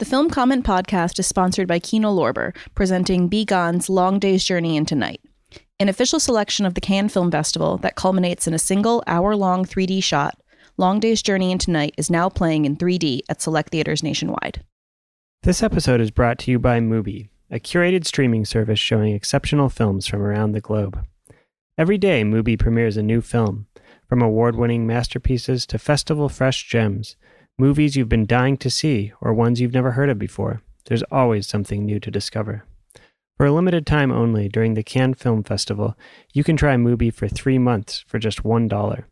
The Film Comment podcast is sponsored by Kino Lorber, presenting Bi Gan's Long Day's Journey into Night, an official selection of the Cannes Film Festival that culminates in a single hour long 3D shot. Long Day's Journey into Night is now playing in 3D at select theaters nationwide. This episode is brought to you by Mubi, a curated streaming service showing exceptional films from around the globe. Every day, Mubi premieres a new film, from award winning masterpieces to festival fresh gems movies you've been dying to see, or ones you've never heard of before. There's always something new to discover. For a limited time only during the Cannes Film Festival, you can try Mubi for three months for just $1.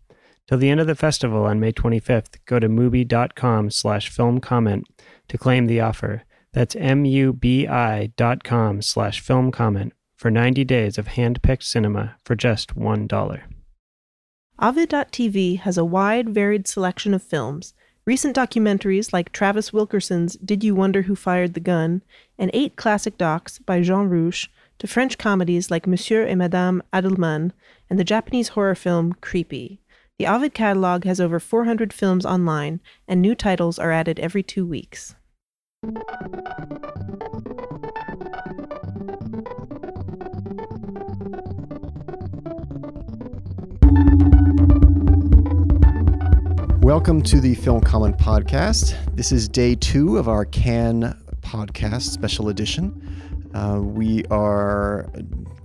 Till the end of the festival on May 25th, go to mubi.com slash to claim the offer. That's M-U-B-I dot com slash for 90 days of hand-picked cinema for just $1. Ovid.tv has a wide, varied selection of films – Recent documentaries like Travis Wilkerson's Did You Wonder Who Fired the Gun and eight classic docs by Jean Rouch to French comedies like Monsieur et Madame Adelman and the Japanese horror film Creepy. The Ovid catalog has over 400 films online, and new titles are added every two weeks. Welcome to the Film Comment Podcast. This is day two of our Cannes podcast special edition. Uh, we are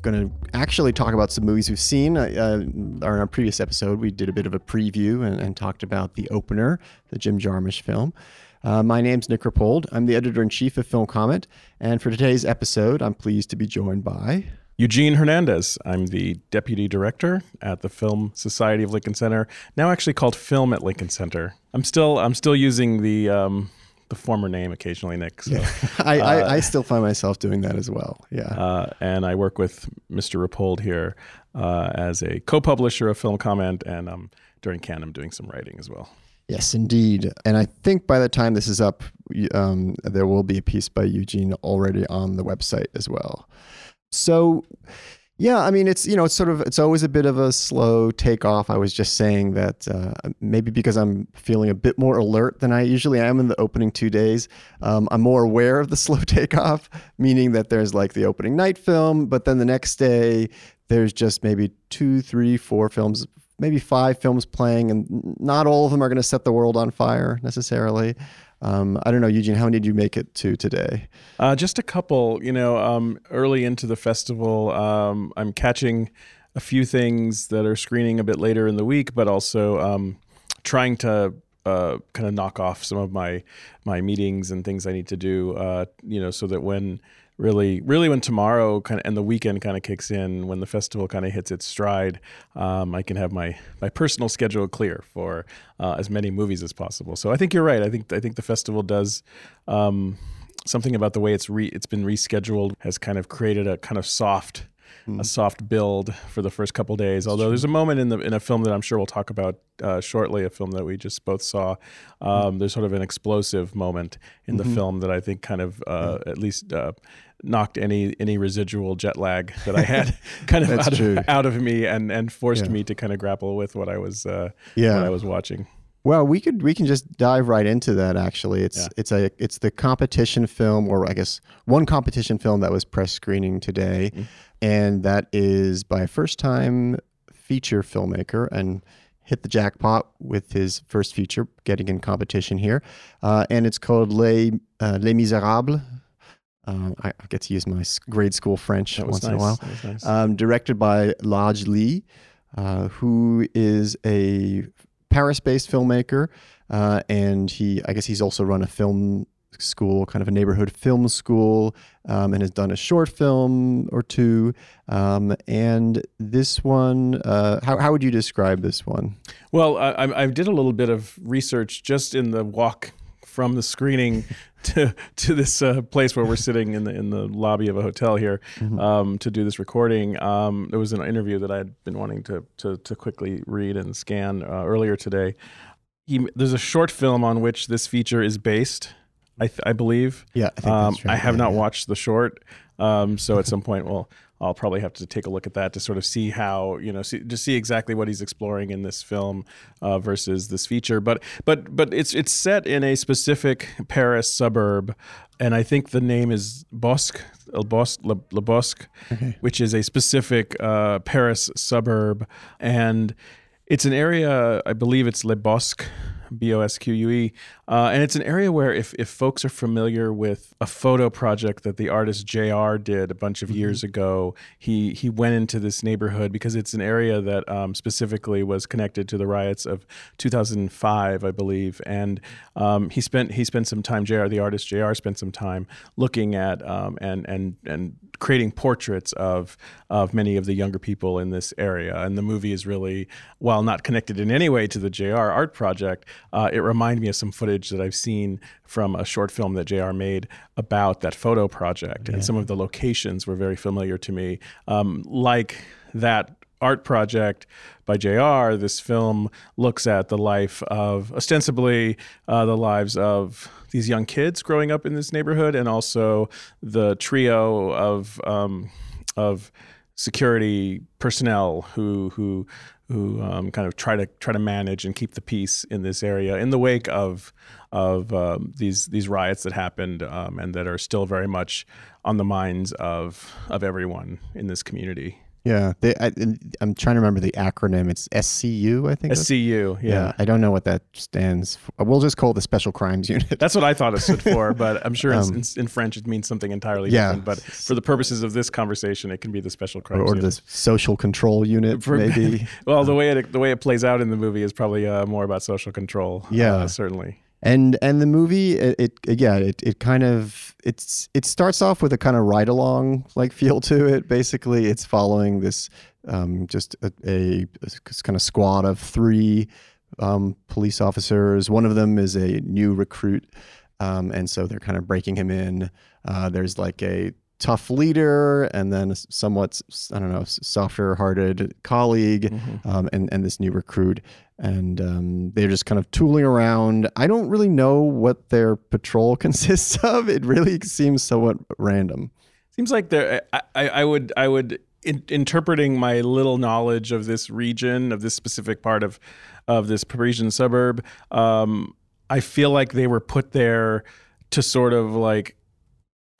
going to actually talk about some movies we've seen. Uh, uh, in our previous episode, we did a bit of a preview and, and talked about the opener, the Jim Jarmusch film. Uh, my name's Nick Rapold. I'm the editor in chief of Film Comment, and for today's episode, I'm pleased to be joined by Eugene Hernandez. I'm the deputy director at the Film Society of Lincoln Center, now actually called Film at Lincoln Center. I'm still I'm still using the um, the former name occasionally, Nick. So, yeah. I, uh, I, I, still find myself doing that as well. Yeah. Uh, and I work with Mr. Rapold here uh, as a co-publisher of Film Comment, and um, during Cannes, I'm doing some writing as well. Yes, indeed. And I think by the time this is up, um, there will be a piece by Eugene already on the website as well. So, yeah, I mean, it's you know, it's sort of it's always a bit of a slow takeoff. I was just saying that uh, maybe because I'm feeling a bit more alert than I usually am in the opening two days, um, I'm more aware of the slow takeoff. Meaning that there's like the opening night film, but then the next day there's just maybe two, three, four films, maybe five films playing, and not all of them are going to set the world on fire necessarily. Um, I don't know, Eugene, how many did you make it to today? Uh, just a couple. You know, um, early into the festival, um, I'm catching a few things that are screening a bit later in the week, but also um, trying to uh, kind of knock off some of my my meetings and things I need to do. Uh, you know, so that when really really when tomorrow kind of and the weekend kind of kicks in when the festival kind of hits its stride um, i can have my my personal schedule clear for uh, as many movies as possible. So i think you're right. I think i think the festival does um, something about the way it's re, it's been rescheduled has kind of created a kind of soft mm. a soft build for the first couple days. Although there's a moment in the in a film that I'm sure we'll talk about uh, shortly, a film that we just both saw. Um, there's sort of an explosive moment in the mm-hmm. film that I think kind of uh, at least. Uh, knocked any any residual jet lag that I had kind of out of, out of, me and and forced yeah. me to kind of grapple with what I was uh, yeah. what I was watching. Well, we could we can just dive right into that. Actually, it's yeah. it's a it's the competition film, or I guess one competition film that was press screening today, mm-hmm. And that is by first time feature filmmaker and hit the jackpot with his first feature, getting in competition here, uh, and it's called Les uh, Les Miserables. Um, I, get to use my grade school French once nice. in a while. Nice. Um, directed by Ladj Ly, uh, who is a Paris-based filmmaker, uh, and he I guess he's also run a film school, kind of a neighborhood film school, um, and has done a short film or two. Um, and this one, uh, how, how would you describe this one? Well, I, I did a little bit of research just in the walk from the screening to to this uh, place where we're sitting in the in the lobby of a hotel here mm-hmm. um, to do this recording. Um, there was an interview that I had been wanting to to, to quickly read and scan uh, earlier today. He, there's a short film on which this feature is based. I, th- I believe. Yeah, I think Um. I have not yeah. watched the short, um, so at some point, well, I'll probably have to take a look at that to sort of see how you know, see, to see exactly what he's exploring in this film uh, versus this feature. But but but it's it's set in a specific Paris suburb, and I think the name is Bosque, El Bosque, Le, Le Bosque, which is a specific uh, Paris suburb, and it's an area. I believe it's Le Bosque. B O S Q U E. Uh, and it's an area where, if, if folks are familiar with a photo project that the artist JR did a bunch of years ago, he, he went into this neighborhood because it's an area that um, specifically was connected to the riots of 2005, I believe. And um, he spent he spent some time, JR, the artist JR, spent some time looking at um, and, and, and creating portraits of of many of the younger people in this area. And the movie is really, while not connected in any way to the JR art project, uh, it reminded me of some footage that I've seen from a short film that JR made about that photo project. And some of the locations were very familiar to me, um, like that art project by JR, this film looks at the life of ostensibly uh, the lives of these young kids growing up in this neighborhood, and also the trio of um, of security personnel who who who um, kind of try to try to manage and keep the peace in this area in the wake of of um, these these riots that happened um, and that are still very much on the minds of of everyone in this community. Yeah, they, I, I'm trying to remember the acronym. It's SCU, I think. SCU, yeah. I don't know what that stands for. We'll just call it the Special Crimes Unit. That's what I thought it stood for, but I'm sure in, Um, in, in French it means something entirely yeah. different. But for the purposes of this conversation, it can be the special or, crimes or unit. the Social Control Unit, For- maybe. Well, the way it the way it plays out in the movie is probably uh, more about social control. Yeah. uh, certainly. And and the movie it, it yeah it, it kind of it's it starts off with a kind of ride along like feel to it. Basically it's following this um, just a, a, kind of squad of three um, police officers. One of them is a new recruit um, and so they're kind of breaking him in. Uh, there's like a tough leader and then a somewhat i don't know softer hearted colleague Mm-hmm. um, and and this new recruit, and um, they're just kind of tooling around. I don't really know what their patrol consists of. It really seems somewhat random. Seems like there. I, I, would I would in, interpreting my little knowledge of this region of this specific part of of this Parisian suburb. Um, I feel like they were put there to sort of like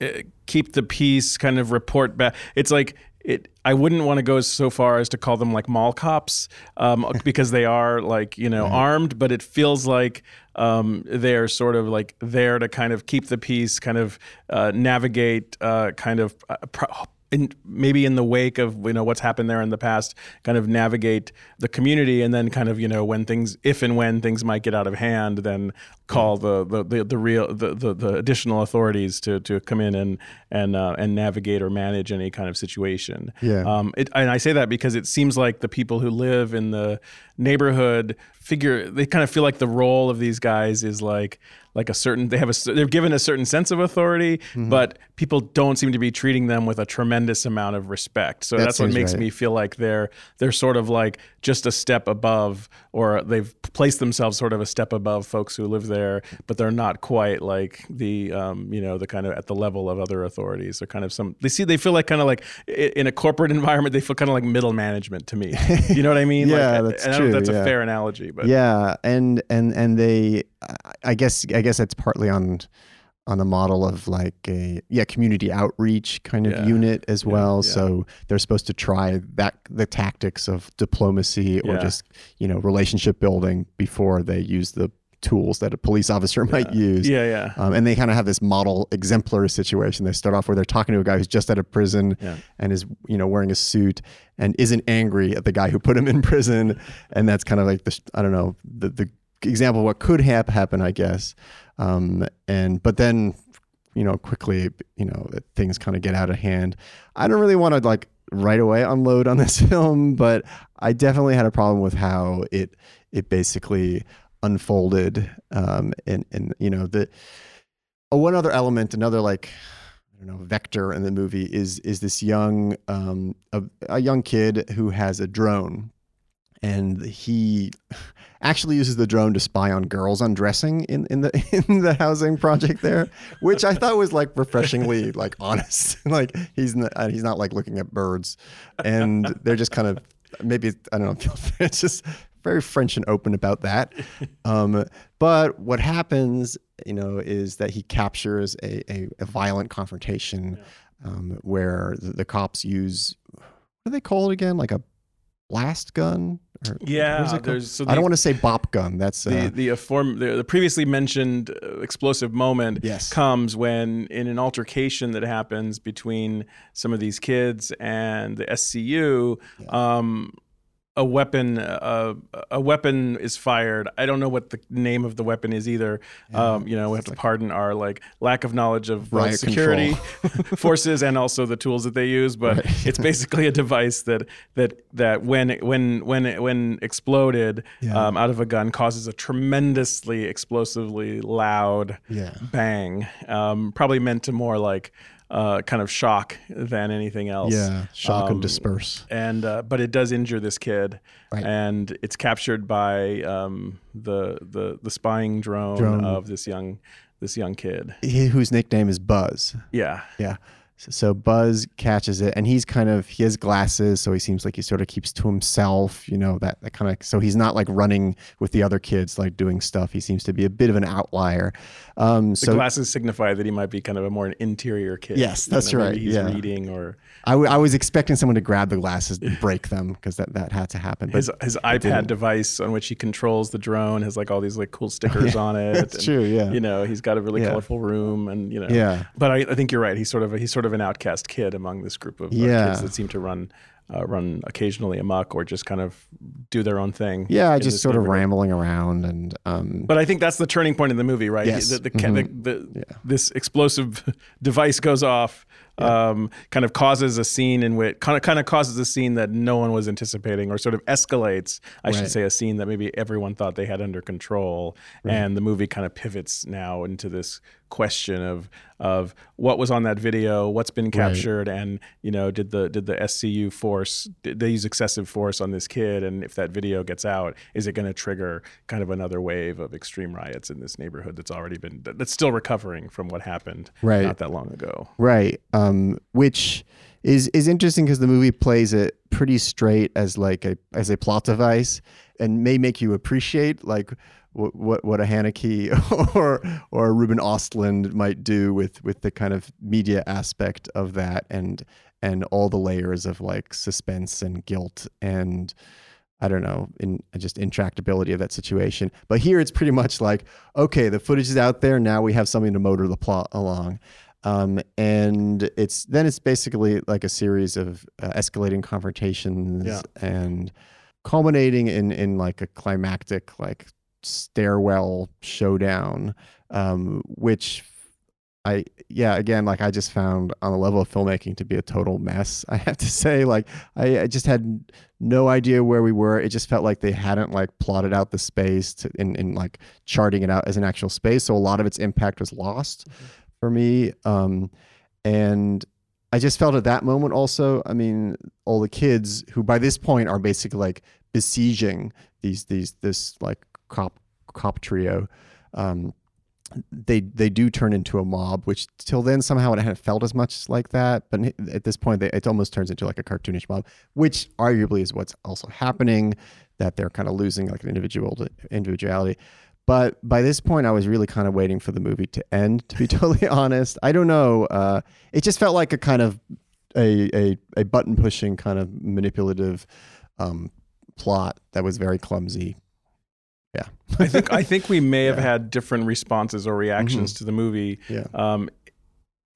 eh, keep the peace, kind of report back. It's like it. I wouldn't want to go so far as to call them like mall cops, um, because they are like you know armed, but it feels like um, they're sort of like there to kind of keep the peace, kind of uh, navigate, uh, kind of. Uh, pro- in, maybe in the wake of you know what's happened there in the past, kind of navigate the community, and then kind of you know when things, if and when things might get out of hand, then call the the, the, the real the, the, the additional authorities to, to come in and and uh, and navigate or manage any kind of situation. Yeah. Um, it, and I say that because it seems like the people who live in the neighborhood figure they kind of feel like the role of these guys is like like a certain they have a they're given a certain sense of authority, Mm-hmm. but people don't seem to be treating them with a tremendous amount of respect. So That that's what makes right. me feel like they're they're sort of like just a step above, or they've placed themselves sort of a step above folks who live there, but they're not quite like the um, you know the kind of at the level of other authorities. They're kind of some they see they feel like kind of like in a corporate environment they feel kind of like middle management to me. You know what I mean? Yeah, like, that's and I don't know if true, that's yeah. a fair analogy, but yeah, and and and they, I- guess I guess that's partly on on the model of like a yeah community outreach kind of Yeah. unit as well. yeah. So they're supposed to try that the tactics of diplomacy or Yeah. just you know relationship building before they use the tools that a police officer might use. yeah, yeah. Um, and they kind of have this model exemplary situation. They start off where they're talking to a guy who's just out of prison Yeah. and is, you know, wearing a suit and isn't angry at the guy who put him in prison. And that's kind of like the, I don't know, the, the example of what could hap- happen, I guess. Um, and, but then, you know, quickly, you know, things kind of get out of hand. I don't really want to like right away unload on this film, but I definitely had a problem with how it, it basically unfolded. Um, and, and, you know, the, oh, one other element, another like, I don't know, vector in the movie is, is this young, um, a, a young kid who has a drone and he actually uses the drone to spy on girls undressing in, in the in the housing project there, which I thought was like refreshingly like honest. like he's not, uh, he's not like looking at birds, and they're just kind of maybe I don't know. It's just very French and open about that. Um, but what happens, you know, is that he captures a, a, a violent confrontation um, where the, the cops use what do they call it again? Like a blast gun? Or, Yeah, what is it there's- so I don't want to say bop gun. That's the uh, the, aform, the the previously mentioned uh, explosive moment Yes. comes when in an altercation that happens between some of these kids and the SCU. Um, a weapon, uh, a weapon is fired. I don't know what the name of the weapon is either. Um, you know, we have to pardon our like lack of knowledge of Riot security forces and also the tools that they use. But it's basically a device that that that when when when when exploded Yeah. um, out of a gun causes a tremendously explosively loud Yeah. bang. Um, probably meant to more like uh, kind of shock than anything else. yeah, shock Um, and disperse. And uh, but it does injure this kid, Right. and it's captured by um, the the the spying drone, Drone. of this young this young kid. He, whose nickname is Buzz. Yeah, Yeah. So, Buzz catches it, and he's kind of he has glasses, so he seems like he sort of keeps to himself. You know that that kind of. So he's not like running with the other kids, like doing stuff. He seems to be a bit of an outlier. Um, the so glasses signify that he might be kind of a more an interior kid. Yes, You know, that's maybe right, He's yeah. reading or I, w- I was expecting someone to grab the glasses and break them because that, that had to happen. But his his iPad didn't. device on which he controls the drone has like all these like cool stickers on it. that's and, true. Yeah. You know, he's got a really Yeah. colorful room, and you know. Yeah. But I, I think you're right. He's sort of a, he's sort of an outcast kid among this group of Yeah. kids that seem to run uh, run occasionally amok or just kind of do their own thing. yeah, just sort of rambling around and um, But I think that's the turning point in the movie, right? Yes. The, the, Mhm. the, the, Yeah. This explosive device goes off, um, kind of causes a scene in which kind of kind of causes a scene that no one was anticipating, or sort of escalates. I should say a scene that maybe everyone thought they had under control, and the movie kind of pivots now into this question of of what was on that video, what's been captured, and you know, did the did the SCU force did they use excessive force on this kid, and if that video gets out, is it going to trigger kind of another wave of extreme riots in this neighborhood that's already been that's still recovering from what happened Right. not that long ago. Right. Um, Um, which is is interesting because the movie plays it pretty straight as like a as a plot device, and may make you appreciate like what what, a Haneke or or a Ruben Östlund might do with with the kind of media aspect of that, and and all the layers of like suspense and guilt and. I don't know, in just intractability of that situation. But here it's pretty much like, okay, the footage is out there. Now we have something to motor the plot along. Um, and it's then it's basically like a series of uh, escalating confrontations Yeah. and culminating in in like a climactic like stairwell showdown, um, which I yeah again like I just found on the level of filmmaking to be a total mess. I have to say like I, I just had no idea where we were. It just felt like they hadn't like plotted out the space to, in in like charting it out as an actual space. So a lot of its impact was lost for me. Um, and I just felt at that moment also. I mean, all the kids who by this point are basically like besieging these these this like cop cop trio. Um, they they do turn into a mob, which till then somehow it hadn't felt as much like that. But at this point, they, it almost turns into like a cartoonish mob, which arguably is what's also happening. That they're kind of losing like an individual individuality. But by this point, I was really kind of waiting for the movie to end. To be totally honest, I don't know. Uh, it just felt like a kind of a a, a button pushing kind of manipulative um, plot that was very clumsy. Yeah, I think I think we may have Yeah. had different responses or reactions to the movie. yeah, Um,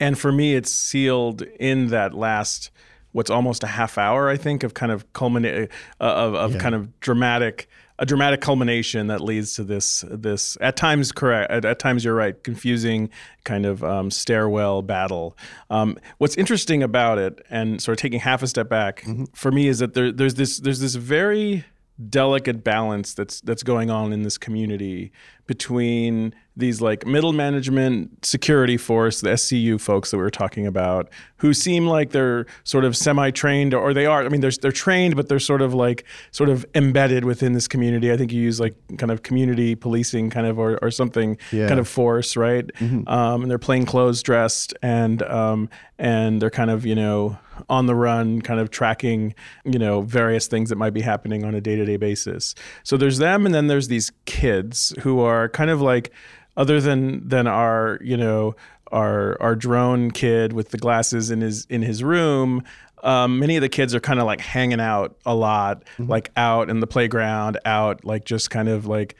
and for me, it's sealed in that last, what's almost a half hour, I think, of kind of culminate uh, of, of Yeah. kind of dramatic, a dramatic culmination that leads to this this at times correct, at, at times you're right, confusing kind of um, stairwell battle. Um, what's interesting about it, and sort of taking half a step back Mm-hmm. for me, is that there, there's this there's this very delicate balance that's that's going on in this community between these like middle management security force, the SCU folks that we were talking about, who seem like they're sort of semi-trained, or they are. I mean, they're they're trained, but they're sort of like sort of embedded within this community. I think you use like kind of community policing, kind of, or, or something Yeah. kind of force, right? Um, and they're plain clothes dressed, and um, and they're kind of you know on the run, kind of tracking you know various things that might be happening on a day to day basis. So there's them, and then there's these kids who are kind of like other than than our you know our our drone kid with the glasses in his in his room um, many of the kids are kind of like hanging out a lot like out in the playground out like just kind of like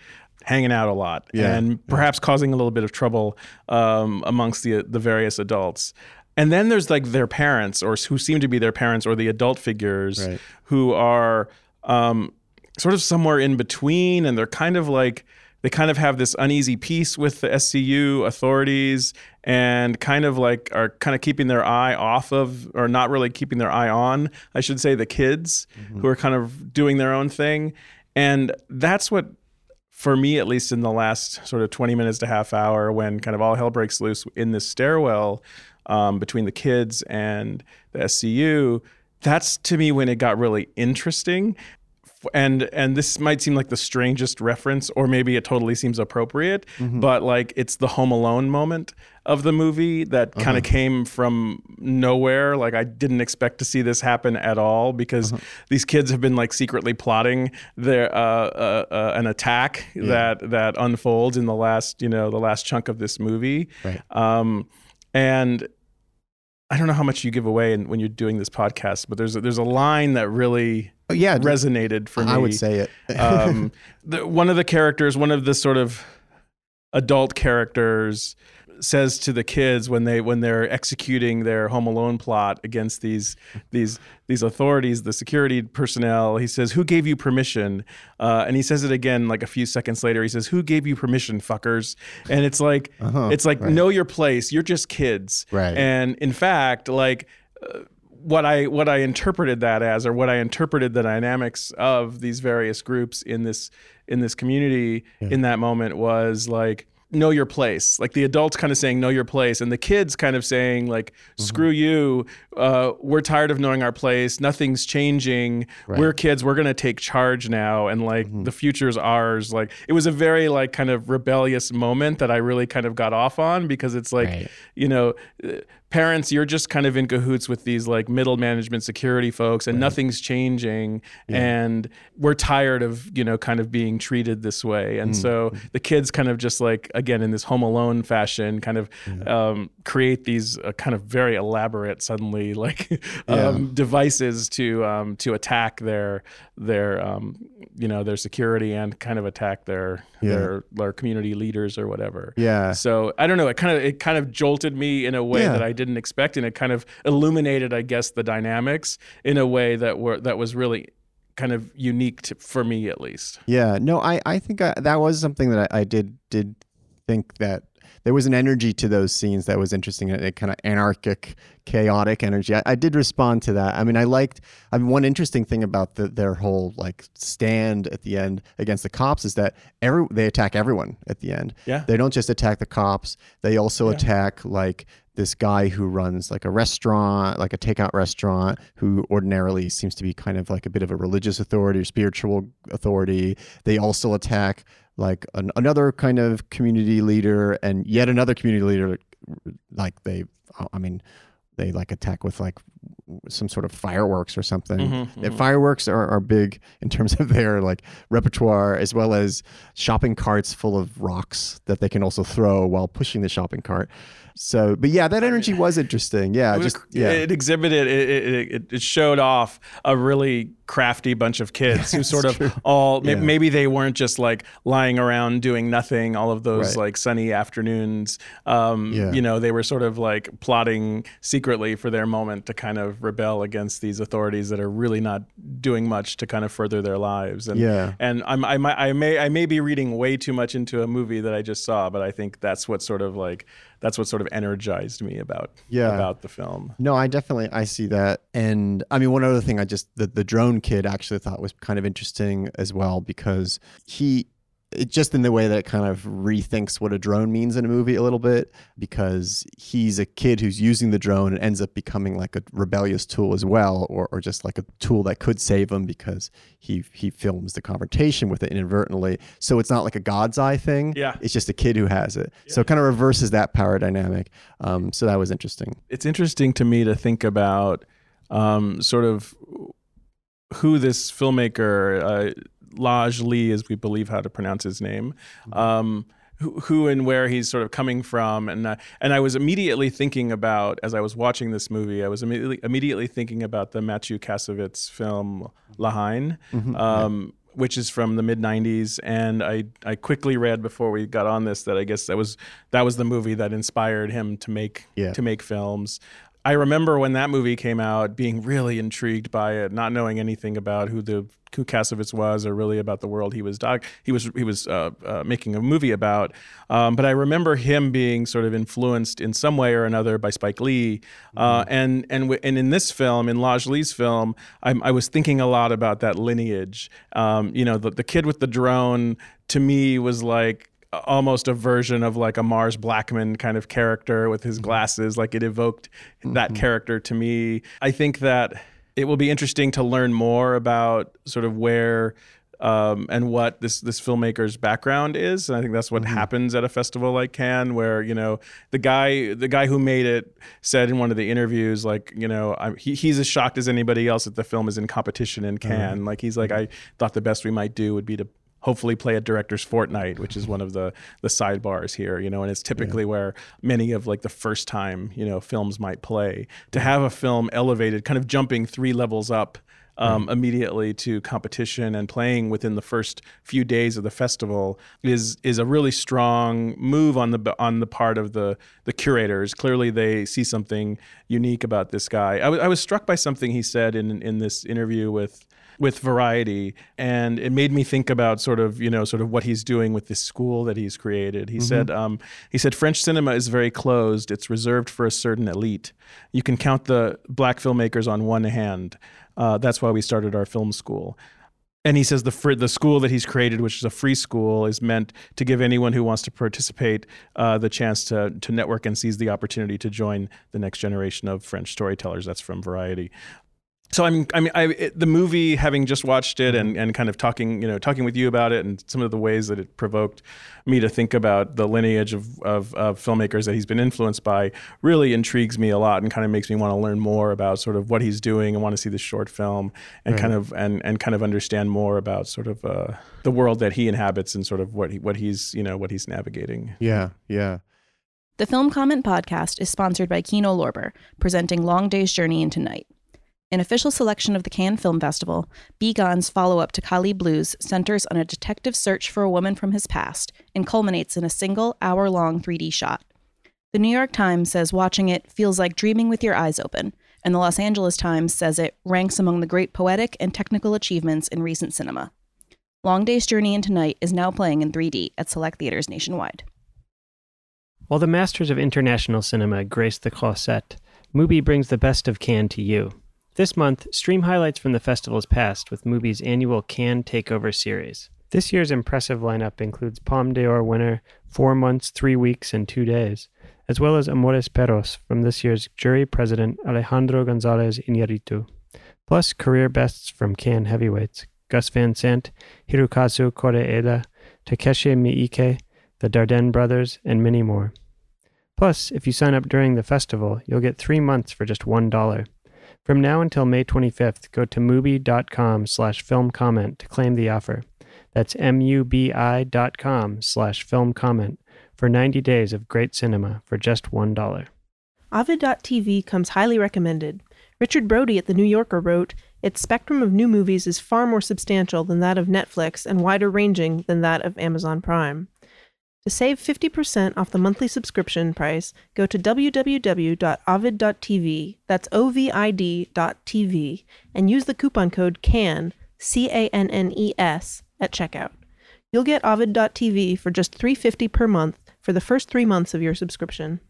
hanging out a lot Yeah. and perhaps causing a little bit of trouble um, amongst the the various adults and then there's like their parents or who seem to be their parents or the adult figures Right. who are um, sort of somewhere in between and they're kind of like they kind of have this uneasy peace with the SCU authorities and kind of like are kind of keeping their eye off of or not really keeping their eye on I should say the kids who are kind of doing their own thing and that's what for me at least in the last sort of 20 minutes to half hour when kind of all hell breaks loose in this stairwell um, between the kids and the SCU that's to me when it got really interesting. And and this might seem like the strangest reference or maybe it totally seems appropriate but like it's the home alone moment of the movie that kind of came from nowhere. Like i didn't expect to see this happen at all because these kids have been like secretly plotting their uh, uh, uh, an attack that that unfolds in the last you know the last chunk of this movie. Right. um and I don't know how much you give away in, when you're doing this podcast, but there's a, there's a line that really Oh, yeah, resonated for me. I would say it. um, the, one of the characters, one of the sort of adult characters, says to the kids when they when they're executing their Home Alone plot against these these these authorities, the security personnel. He says, "Who gave you permission?" Uh, and he says it again like a few seconds later. He says, "Who gave you permission, fuckers?" And it's like Uh-huh, it's like right. know your place. You're just kids, Right. And in fact, like uh, what I what I interpreted that as, or what I interpreted the dynamics of these various groups in this in this community in that moment was like know your place. Like the adults kind of saying know your place and the kids kind of saying like screw you. Uh, we're tired of knowing our place. Nothing's changing. We're kids. We're going to take charge now and like the future's ours. Like it was a very like kind of rebellious moment that i really kind of got off on because it's like Right. you know, uh, parents, you're just kind of in cahoots with these like middle management security folks, and nothing's changing. And we're tired of, you know, kind of being treated this way. And so the kids kind of just like, again, in this home alone fashion, kind of um, create these uh, kind of very elaborate, suddenly like um, devices to um, to attack their their um, you know their security and kind of attack their Yeah. their their community leaders or whatever. Yeah. So I don't know. It kind of it kind of jolted me in a way Yeah. that I didn't expect, and it kind of illuminated, I guess, the dynamics in a way that were that was really kind of unique to, for me, at least. Yeah, no, I, I think I, that was something that I, I did did think that there was an energy to those scenes that was interesting, a, kind of anarchic, chaotic energy. I, I did respond to that. I mean, I liked. I mean, one interesting thing about the, their whole like stand at the end against the cops is that every they attack everyone at the end. Yeah. they don't just attack the cops; they also attack like this guy who runs like a restaurant, like a takeout restaurant, who ordinarily seems to be kind of like a bit of a religious authority or spiritual authority. They also attack like an, another kind of community leader and yet another community leader. Like they, I mean, they like attack with like some sort of fireworks or something. Mm-hmm, The fireworks are, are big in terms of their like repertoire, as well as shopping carts full of rocks that they can also throw while pushing the shopping cart. So, but yeah, that energy was interesting. Yeah, It was- just yeah, it exhibited it, it, it, it showed off a really crafty bunch of kids who sort of all Yeah. maybe they weren't just like lying around doing nothing all of those Right. like sunny afternoons um Yeah. you know they were sort of like plotting secretly for their moment to kind of rebel against these authorities that are really not doing much to kind of further their lives and Yeah. and I'm, I, might, I may I may be reading way too much into a movie that I just saw, but I think that's what sort of like that's what sort of energized me about Yeah. about the film. No, I definitely I see that, and I mean one other thing I just the the drone kid actually thought was kind of interesting as well because he it just in the way that it kind of rethinks what a drone means in a movie a little bit because he's a kid who's using the drone and ends up becoming like a rebellious tool as well or, or just like a tool that could save him because he he films the confrontation with it inadvertently. So it's not like a god's eye thing. Yeah. it's just a kid who has it. So it kind of reverses that power dynamic. Um, so that was interesting. It's interesting to me to think about um, sort of who this filmmaker uh, Ladj Ly, as we believe how to pronounce his name, um, who, who and where he's sort of coming from, and uh, and I was immediately thinking about as I was watching this movie, I was immediately immediately thinking about the Mathieu Kassovitz film La Haine. Um, which is from the mid '90s, and I, I quickly read before we got on this that I guess that was that was the movie that inspired him to make Yeah. to make films. I remember when that movie came out, being really intrigued by it, not knowing anything about who the who Kassovitz was or really about the world he was doc he was he was uh, uh, making a movie about. Um, but I remember him being sort of influenced in some way or another by Spike Lee, uh, and and w- and in this film, in Ladj Ly's film, I'm, I was thinking a lot about that lineage. Um, you know, the the kid with the drone to me was like almost a version of like a Mars Blackman kind of character with his mm-hmm. glasses. Like it evoked that mm-hmm. character to me. I think that it will be interesting to learn more about sort of where um, and what this this filmmaker's background is. And I think that's what mm-hmm. happens at a festival like Cannes, where you know the guy the guy who made it said in one of the interviews, like you know I'm, he, he's as shocked as anybody else that the film is in competition in uh-huh. Cannes. Like he's like I thought the best we might do would be to hopefully play a director's fortnight which is one of the the sidebars here you know and it's typically where many of like the first time you know films might play to have a film elevated kind of jumping three levels up um, immediately to competition and playing within the first few days of the festival is is a really strong move on the on the part of the the curators. Clearly, they see something unique about this guy. I was- I was struck by something he said in in this interview with with Variety, and it made me think about sort of you know sort of what he's doing with this school that he's created. He said um, he said French cinema is very closed. It's reserved for a certain elite. You can count the black filmmakers on one hand. Uh, that's why we started our film school. And he says the fr- the school that he's created, which is a free school, is meant to give anyone who wants to participate uh, the chance to to network and seize the opportunity to join the next generation of French storytellers. That's from Variety. So I'm, I mean, I, it, the movie, having just watched it and, and kind of talking, you know, talking with you about it and some of the ways that it provoked me to think about the lineage of, of, of filmmakers that he's been influenced by, really intrigues me a lot and kind of makes me want to learn more about sort of what he's doing and want to see the short film and kind of and, and kind of understand more about sort of uh, the world that he inhabits and sort of what he, what he's you know what he's navigating. Yeah, yeah. The Film Comment podcast is sponsored by Kino Lorber, presenting Long Day's Journey into Night. An official selection of the Cannes Film Festival, Bi Gan's follow up to Kaili Blues centers on a detective's search for a woman from his past and culminates in a single hour long 3D shot. The New York Times says watching it feels like dreaming with your eyes open, and the Los Angeles Times says it ranks among the great poetic and technical achievements in recent cinema. Long Day's Journey into Night is now playing in 3D at select theaters nationwide. While the masters of international cinema grace the Croisette, Mubi brings the best of Cannes to you. This month, stream highlights from the festival's past with Mubi's annual Cannes Takeover series. This year's impressive lineup includes Palme d'Or winner Four Months, Three Weeks, and Two Days, as well as Amores Perros from this year's jury president Alejandro Gonzalez Iñárritu, plus career bests from Cannes heavyweights Gus Van Sant, Hirokazu Koreeda, Takashi Miike, the Dardenne brothers, and many more. Plus, if you sign up during the festival, you'll get three months for just $1. From now until May 25th, go to mubi.com slash film comment to claim the offer. That's M-U-B-I dot com slash film comment for 90 days of great cinema for just $1. Ovid.tv comes highly recommended. Richard Brody at The New Yorker wrote, Its spectrum of new movies is far more substantial than that of Netflix and wider ranging than that of Amazon Prime. To save 50% off the monthly subscription price, go to www.ovid.tv, that's O-V-I-D dot TV, and use the coupon code CANNES, C-A-N-N-E-S, at checkout. You'll get Ovid.tv for just $3.50 per month for the first three months of your subscription.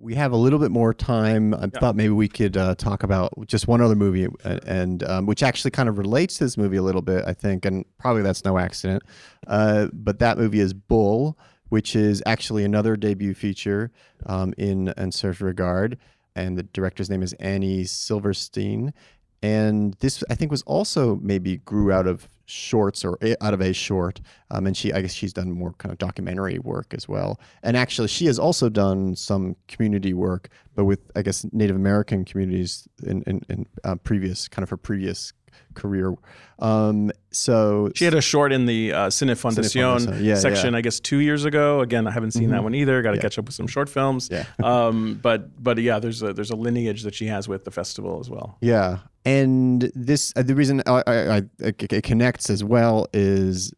We have a little bit more time. I Yeah. thought maybe we could uh, talk about just one other movie, and, and um, which actually kind of relates to this movie a little bit, I think, and probably that's no accident. Uh, but that movie is Bull, which is actually another debut feature um, in in certain regard, and the director's name is Annie Silverstein. And this, I think, was also maybe grew out of shorts or a- out of a short. Um, and she, I guess, she's done more kind of documentary work as well. And actually, she has also done some community work, but with I guess Native American communities in in, in uh, previous kind of her previous career. Um, so She had a short in the uh, Cinéfondation yeah, section, I guess, two years ago. Again, I haven't seen that Mhm. one either. Got to Yeah. catch up with some short films. Yeah. um, but but yeah, there's a there's a lineage that she has with the festival as well. Yeah, and this uh, the reason I, I, I it connects as well is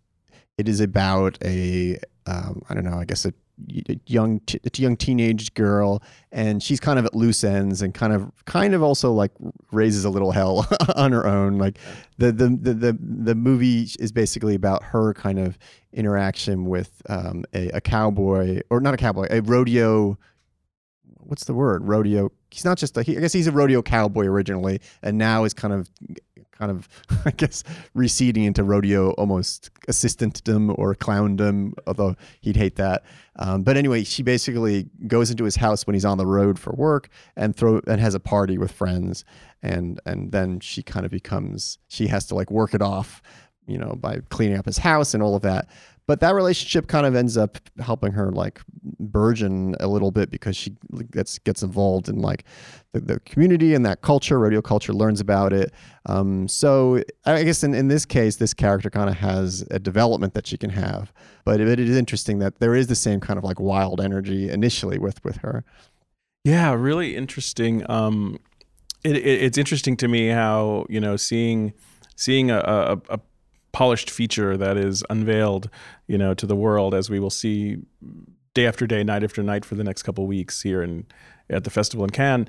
it is about a um, I don't know I guess a, young t- a young teenage girl and she's kind of at loose ends and kind of kind of also like raises a little hell on her own. Like the the, the the the movie is basically about her kind of interaction with um, a, a cowboy or not a cowboy a rodeo what's the word? Rodeo he's not just a, he, i guess he's a rodeo cowboy originally and now is kind of kind of i guess receding into rodeo almost assistantdom or clowndom although he'd hate that. Um, but anyway she basically goes into his house when he's on the road for work and throw and has a party with friends. And and then she kind of becomes she has to like work it off you know by cleaning up his house and all of that but that relationship kind of ends up helping her like burgeon a little bit because she gets gets involved in like the, the community and that culture rodeo culture learns about it. Um, so i guess in, in this case this character kind of has a development that she can have. But it is interesting that there is the same kind of like wild energy initially with with her. Yeah, really interesting. Um, it, it, it's interesting to me how you know seeing seeing a, a, a polished feature that is unveiled, you know, to the world as we will see day after day, night after night for the next couple weeks here in at the festival in Cannes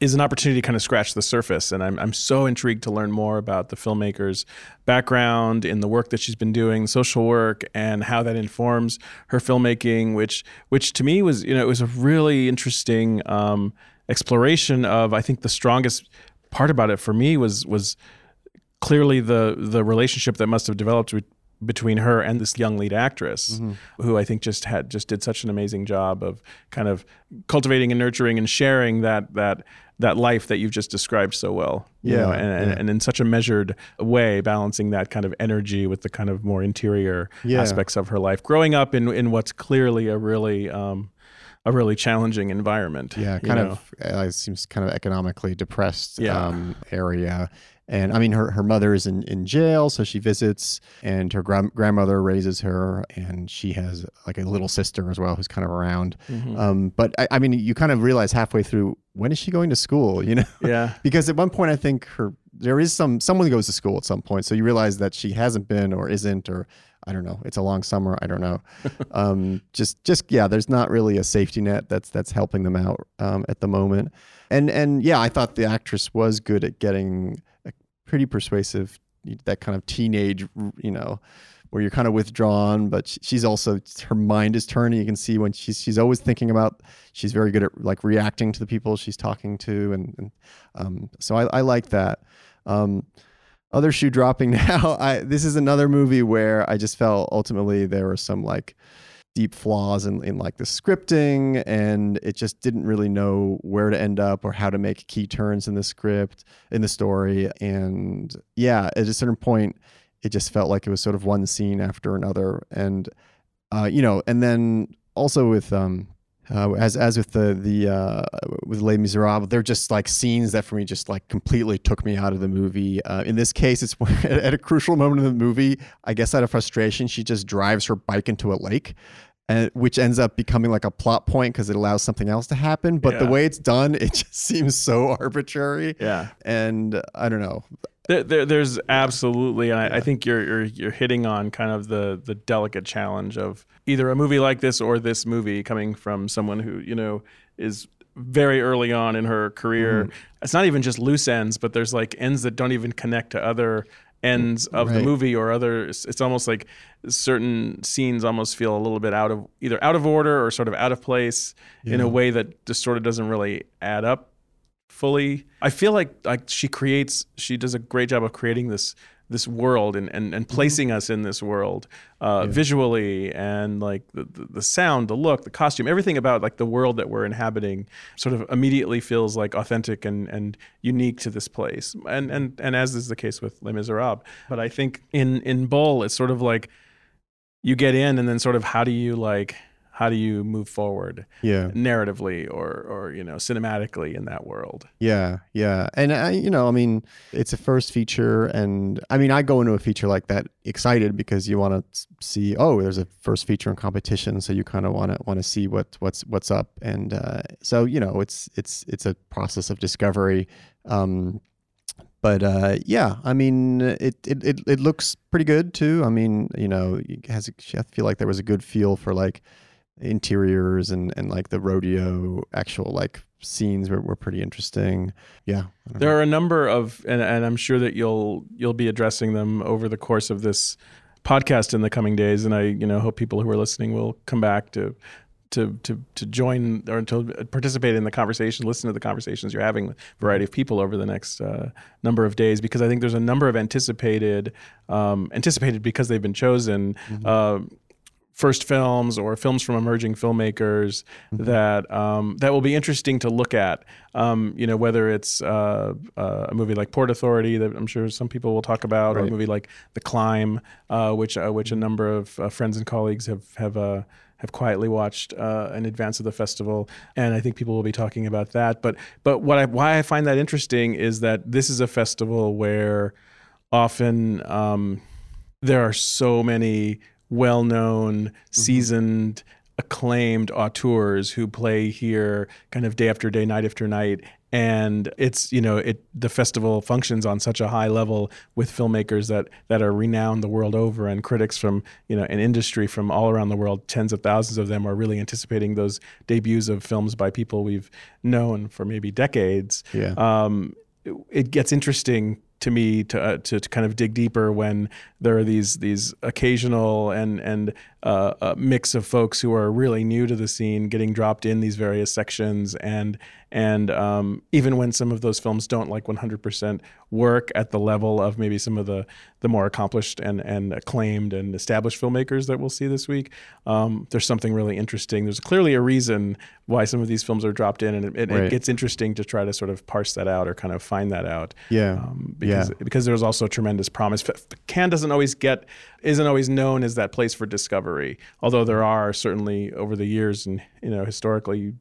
is an opportunity to kind of scratch the surface. And I'm, I'm so intrigued to learn more about the filmmaker's background in the work that she's been doing, social work, and how that informs her filmmaking, which which to me was, you know, it was a really interesting um, exploration of I think the strongest part about it for me was was clearly the the relationship that must have developed be- between her and this young lead actress who I think just had just did such an amazing job of kind of cultivating and nurturing and sharing that that that life that you've just described so well you Yeah, know and, and, yeah. and in such a measured way balancing that kind of energy with the kind of more interior Yeah. aspects of her life growing up in in what's clearly a really um a really challenging environment yeah you kind know? of uh, it seems kind of economically depressed Yeah. um, area and i mean her, her mother is in, in jail so she visits and her gran- grandmother raises her and she has like a little sister as well who's kind of around Mhm. um, but I, I mean you kind of realize halfway through when is she going to school you know yeah because at one point I think her there is some someone goes to school at some point, so you realize that she hasn't been or isn't or I don't know. It's a long summer. I don't know. um, just just yeah, there's not really a safety net that's that's helping them out um, at the moment. And and yeah, I thought the actress was good at getting pretty persuasive that kind of teenage you know where you're kind of withdrawn, but she's also her mind is turning. You can see when she's she's always thinking about. She's very good at like reacting to the people she's talking to, and, and um, so I, I like that. Um, other shoe dropping now. I this is another movie where I just felt ultimately there were some like deep flaws in, in like the scripting and it just didn't really know where to end up or how to make key turns in the script in the story. And yeah at a certain point it just felt like it was sort of one scene after another. And uh, you know and then also with um uh, as as with the the uh, with Les Miserables, they're just like scenes that for me just like completely took me out of the movie. Uh, in this case, it's at a crucial moment in the movie. I guess out of frustration, she just drives her bike into a lake, and which ends up becoming like a plot point because it allows something else to happen. But the way it's done, it just seems so arbitrary. yeah And uh, I don't know. There, there, there's absolutely, and I, I think you're, you're you're hitting on kind of the the delicate challenge of either a movie like this or this movie coming from someone who you know is very early on in her career. Mm-hmm. It's not even just loose ends, but there's like ends that don't even connect to other ends of the movie or other it's it's almost like certain scenes almost feel a little bit out of either out of order or sort of out of place in a way that just sort of doesn't really add up fully. I feel like like she creates she does a great job of creating this this world and and, and placing us in this world uh, visually and like the, the the sound the look the costume everything about like the world that we're inhabiting sort of immediately feels like authentic and and unique to this place. And and and as is the case with Les Miserables. But I think in in Bull it's sort of like you get in and then sort of how do you like how do you move forward Yeah. narratively or or you know cinematically in that world Yeah, yeah, and I, you know, I mean, it's a first feature, and I mean, I go into a feature like that excited because you want to see, oh, there's a first feature in competition, so you kind of want to want to see what what's what's up, and uh, so you know, it's it's it's a process of discovery. Um, but uh, yeah, I mean, it, it it it looks pretty good too. I mean, you know, has I feel like there was a good feel for like interiors and and like the rodeo actual like scenes were, were pretty interesting. Yeah. There know. are a number of, and, and I'm sure that you'll you'll be addressing them over the course of this podcast in the coming days. And I, you know, hope people who are listening will come back to to to to join or to participate in the conversation, listen to the conversations you're having with a variety of people over the next uh, number of days, because I think there's a number of anticipated um, anticipated because they've been chosen. Uh, first films or films from emerging filmmakers that um, that will be interesting to look at. Um, you know, whether it's uh, uh, a movie like Port Authority that I'm sure some people will talk about, or a movie like The Climb, uh, which uh, which a number of uh, friends and colleagues have have. Uh, have quietly watched uh, in advance of the festival, and I think people will be talking about that. But but what I why I find that interesting is that this is a festival where often um, there are so many well-known, seasoned, acclaimed auteurs who play here kind of day after day, night after night. And it's you know it the festival functions on such a high level with filmmakers that that are renowned the world over and critics from you know an industry from all around the world tens of thousands of them are really anticipating those debuts of films by people we've known for maybe decades Yeah. um, it gets interesting to me to, uh, to to kind of dig deeper when there are these these occasional and and uh, a mix of folks who are really new to the scene getting dropped in these various sections and and um, even when some of those films don't like 100% work at the level of maybe some of the the more accomplished and and acclaimed and established filmmakers that we'll see this week um, there's something really interesting there's clearly a reason why some of these films are dropped in and it, it, Right. it gets interesting to try to sort of parse that out or kind of find that out Yeah. um, because Yeah. because there's also tremendous promise. Cannes doesn't always get isn't always known as that place for discovery. Although there are certainly over the years and you know historically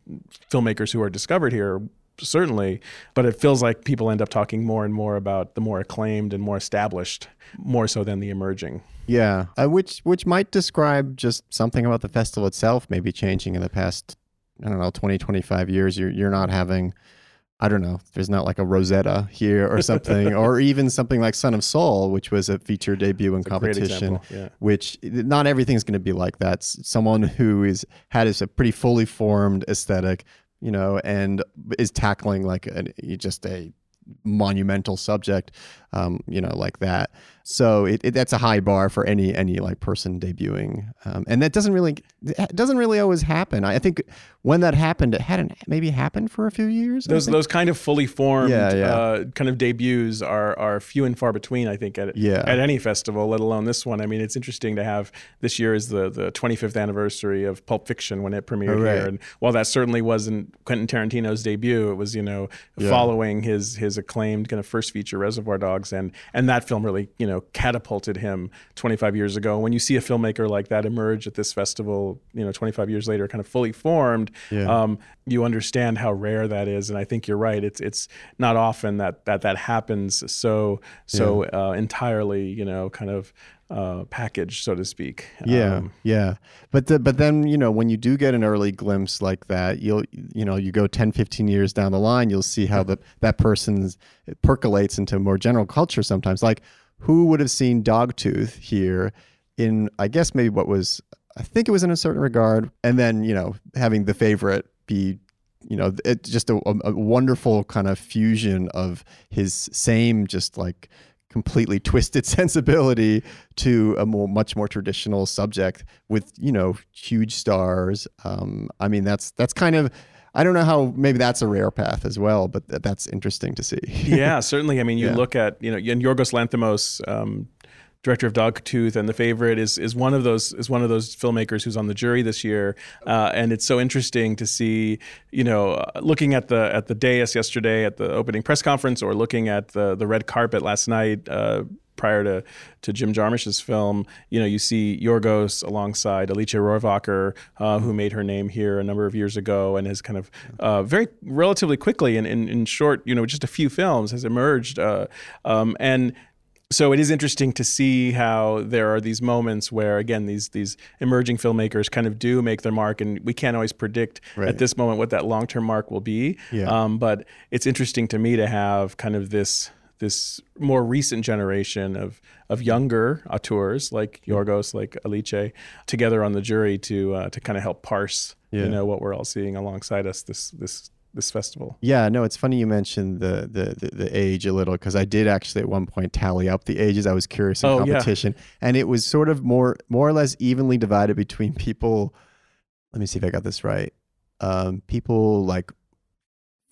filmmakers who are discovered here certainly, but it feels like people end up talking more and more about the more acclaimed and more established more so than the emerging. Yeah, uh, which which might describe just something about the festival itself maybe changing in the past I don't know 20 25 years you're you're not having I don't know there's not like a Rosetta here or something or even something like Son of Saul which was a feature debut in It's a great competition. Yeah. which not everything's going to be like that someone who is had is a pretty fully formed aesthetic you know and is tackling like an, just a monumental subject um, you know like that so it, it, that's a high bar for any any like person debuting um, and that doesn't really it doesn't really always happen i think when that happened it hadn't maybe happened for a few years Those those kind of fully formed Yeah, yeah. Uh, kind of debuts are are few and far between. I think at Yeah. at any festival, let alone this one. I mean, it's interesting to have this year is the the 25th anniversary of Pulp Fiction when it premiered Oh, right. here, and while that certainly wasn't Quentin Tarantino's debut, it was you know Yeah. following his his acclaimed kind of first feature Reservoir Dogs, and and that film really you know catapulted him 25 years ago. When you see a filmmaker like that emerge at this festival, you know 25 years later, kind of fully formed, Yeah. um, you understand how rare that is, and I think you're right. It's it's not often that that that happens so so uh, entirely, you know, kind of uh, packaged, so to speak. Yeah, Um, yeah. But the, but then, you know, when you do get an early glimpse like that, you'll you know, you go 10, 15 years down the line, you'll see how the that person's it percolates into more general culture sometimes. Like who would have seen Dogtooth here in I guess maybe what was I think it was in Un Certain Regard and then, you know, having the favorite be you know, it just a, a wonderful kind of fusion of his same just like completely twisted sensibility to a more much more traditional subject with you know huge stars. Um, I mean that's that's kind of I don't know how maybe that's a rare path as well, but th- that's interesting to see. yeah, certainly. I mean, you Yeah. look at you know, and Yorgos Lanthimos, um, director of Dogtooth and The Favorite, is is one of those is one of those filmmakers who's on the jury this year, uh, and it's so interesting to see you know, uh, looking at the at the dais yesterday at the opening press conference, or looking at the the red carpet last night. Uh, prior to, to Jim Jarmusch's film, you know, you see Yorgos alongside Alice Rohrwacher, uh, who made her name here a number of years ago and has kind of uh, very relatively quickly in, in, in short, you know, just a few films has emerged. Uh, um, and so it is interesting to see how there are these moments where again these these emerging filmmakers kind of do make their mark and we can't always predict Right. at this moment what that long-term mark will be Yeah. um, but it's interesting to me to have kind of this this more recent generation of of younger auteurs like Yorgos, like Alice, together on the jury to uh, to kind of help parse, Yeah. you know, what we're all seeing alongside us this this this festival. Yeah, no, it's funny you mentioned the the the, the age a little because I did actually at one point tally up the ages. I was curious in Oh, yeah. competition, and it was sort of more more or less evenly divided between people. Let me see if I got this right. Um, people like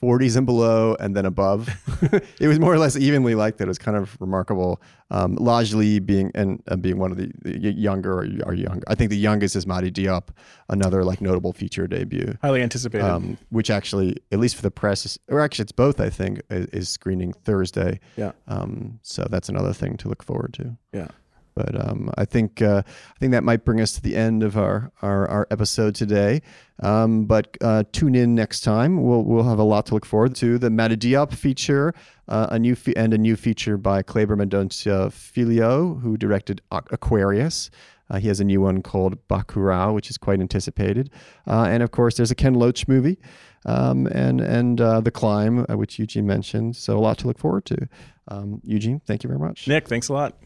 40s and below, and then above. it was more or less evenly like that. It was kind of remarkable. Um, largely being and uh, being one of the, the younger or, or younger. I think the youngest is Mati Diop, another like notable feature debut Highly anticipated. um, which actually, at least for the press, is, or actually it's both. I think is, is screening Thursday. Yeah. Um, so that's another thing to look forward to. yeah. But um, I think uh, I think that might bring us to the end of our our, our episode today. Um, but uh, tune in next time. We'll we'll have a lot to look forward to. The Mati Diop feature, uh, a new fe- and a new feature by Kleber Mendonça Filho, who directed Aquarius. Uh, he has a new one called Bacurau, which is quite anticipated. Uh, and of course, there's a Ken Loach movie, um, and and uh, The Climb, which Eugene mentioned. So a lot to look forward to. Um, Eugene, thank you very much. Nick, thanks a lot.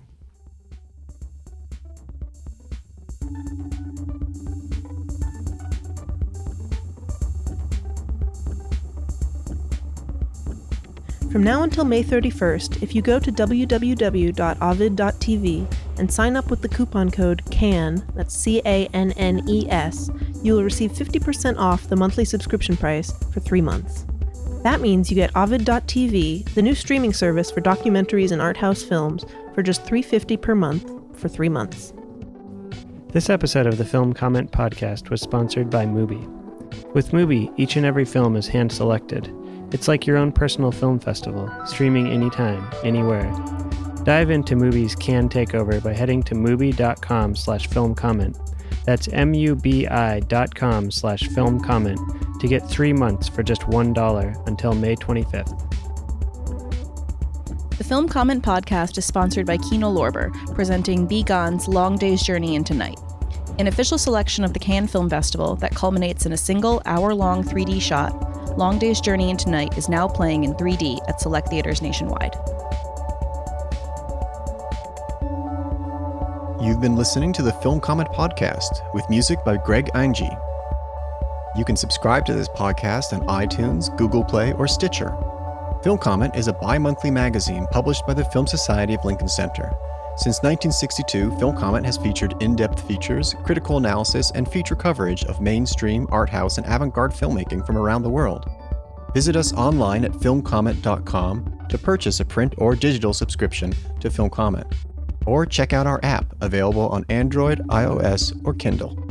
From now until May 31st, if you go to www.ovid.tv and sign up with the coupon code CANNES, that's C A N N E S, you will receive 50% off the monthly subscription price for three months. That means you get Ovid.tv, the new streaming service for documentaries and art house films, for just $3.50 per month for three months. This episode of the Film Comment Podcast was sponsored by Mubi. With Mubi, each and every film is hand selected. It's like your own personal film festival, streaming anytime, anywhere. Dive into Mubi's Cannes Takeover by heading to mubi.com slash film comment. That's M-U-B-I dot com slash film comment to get three months for just $1 until May 25th. The Film Comment Podcast is sponsored by Kino Lorber, presenting Bi Gan's Long Day's Journey into Night, an official selection of the Cannes Film Festival that culminates in a single hour long 3D shot. Long Day's Journey into Night is now playing in 3D at select theaters nationwide. You've been listening to the Film Comment Podcast with music by Greg Angie. You can subscribe to this podcast on iTunes, Google Play, or Stitcher. Film Comment is a bi monthly magazine published by the Film Society of Lincoln Center. Since 1962, Film Comment has featured in depth features, critical analysis, and feature coverage of mainstream, art house, and avant garde filmmaking from around the world. Visit us online at filmcomment.com to purchase a print or digital subscription to Film Comment or check out our app available on Android, iOS, or Kindle.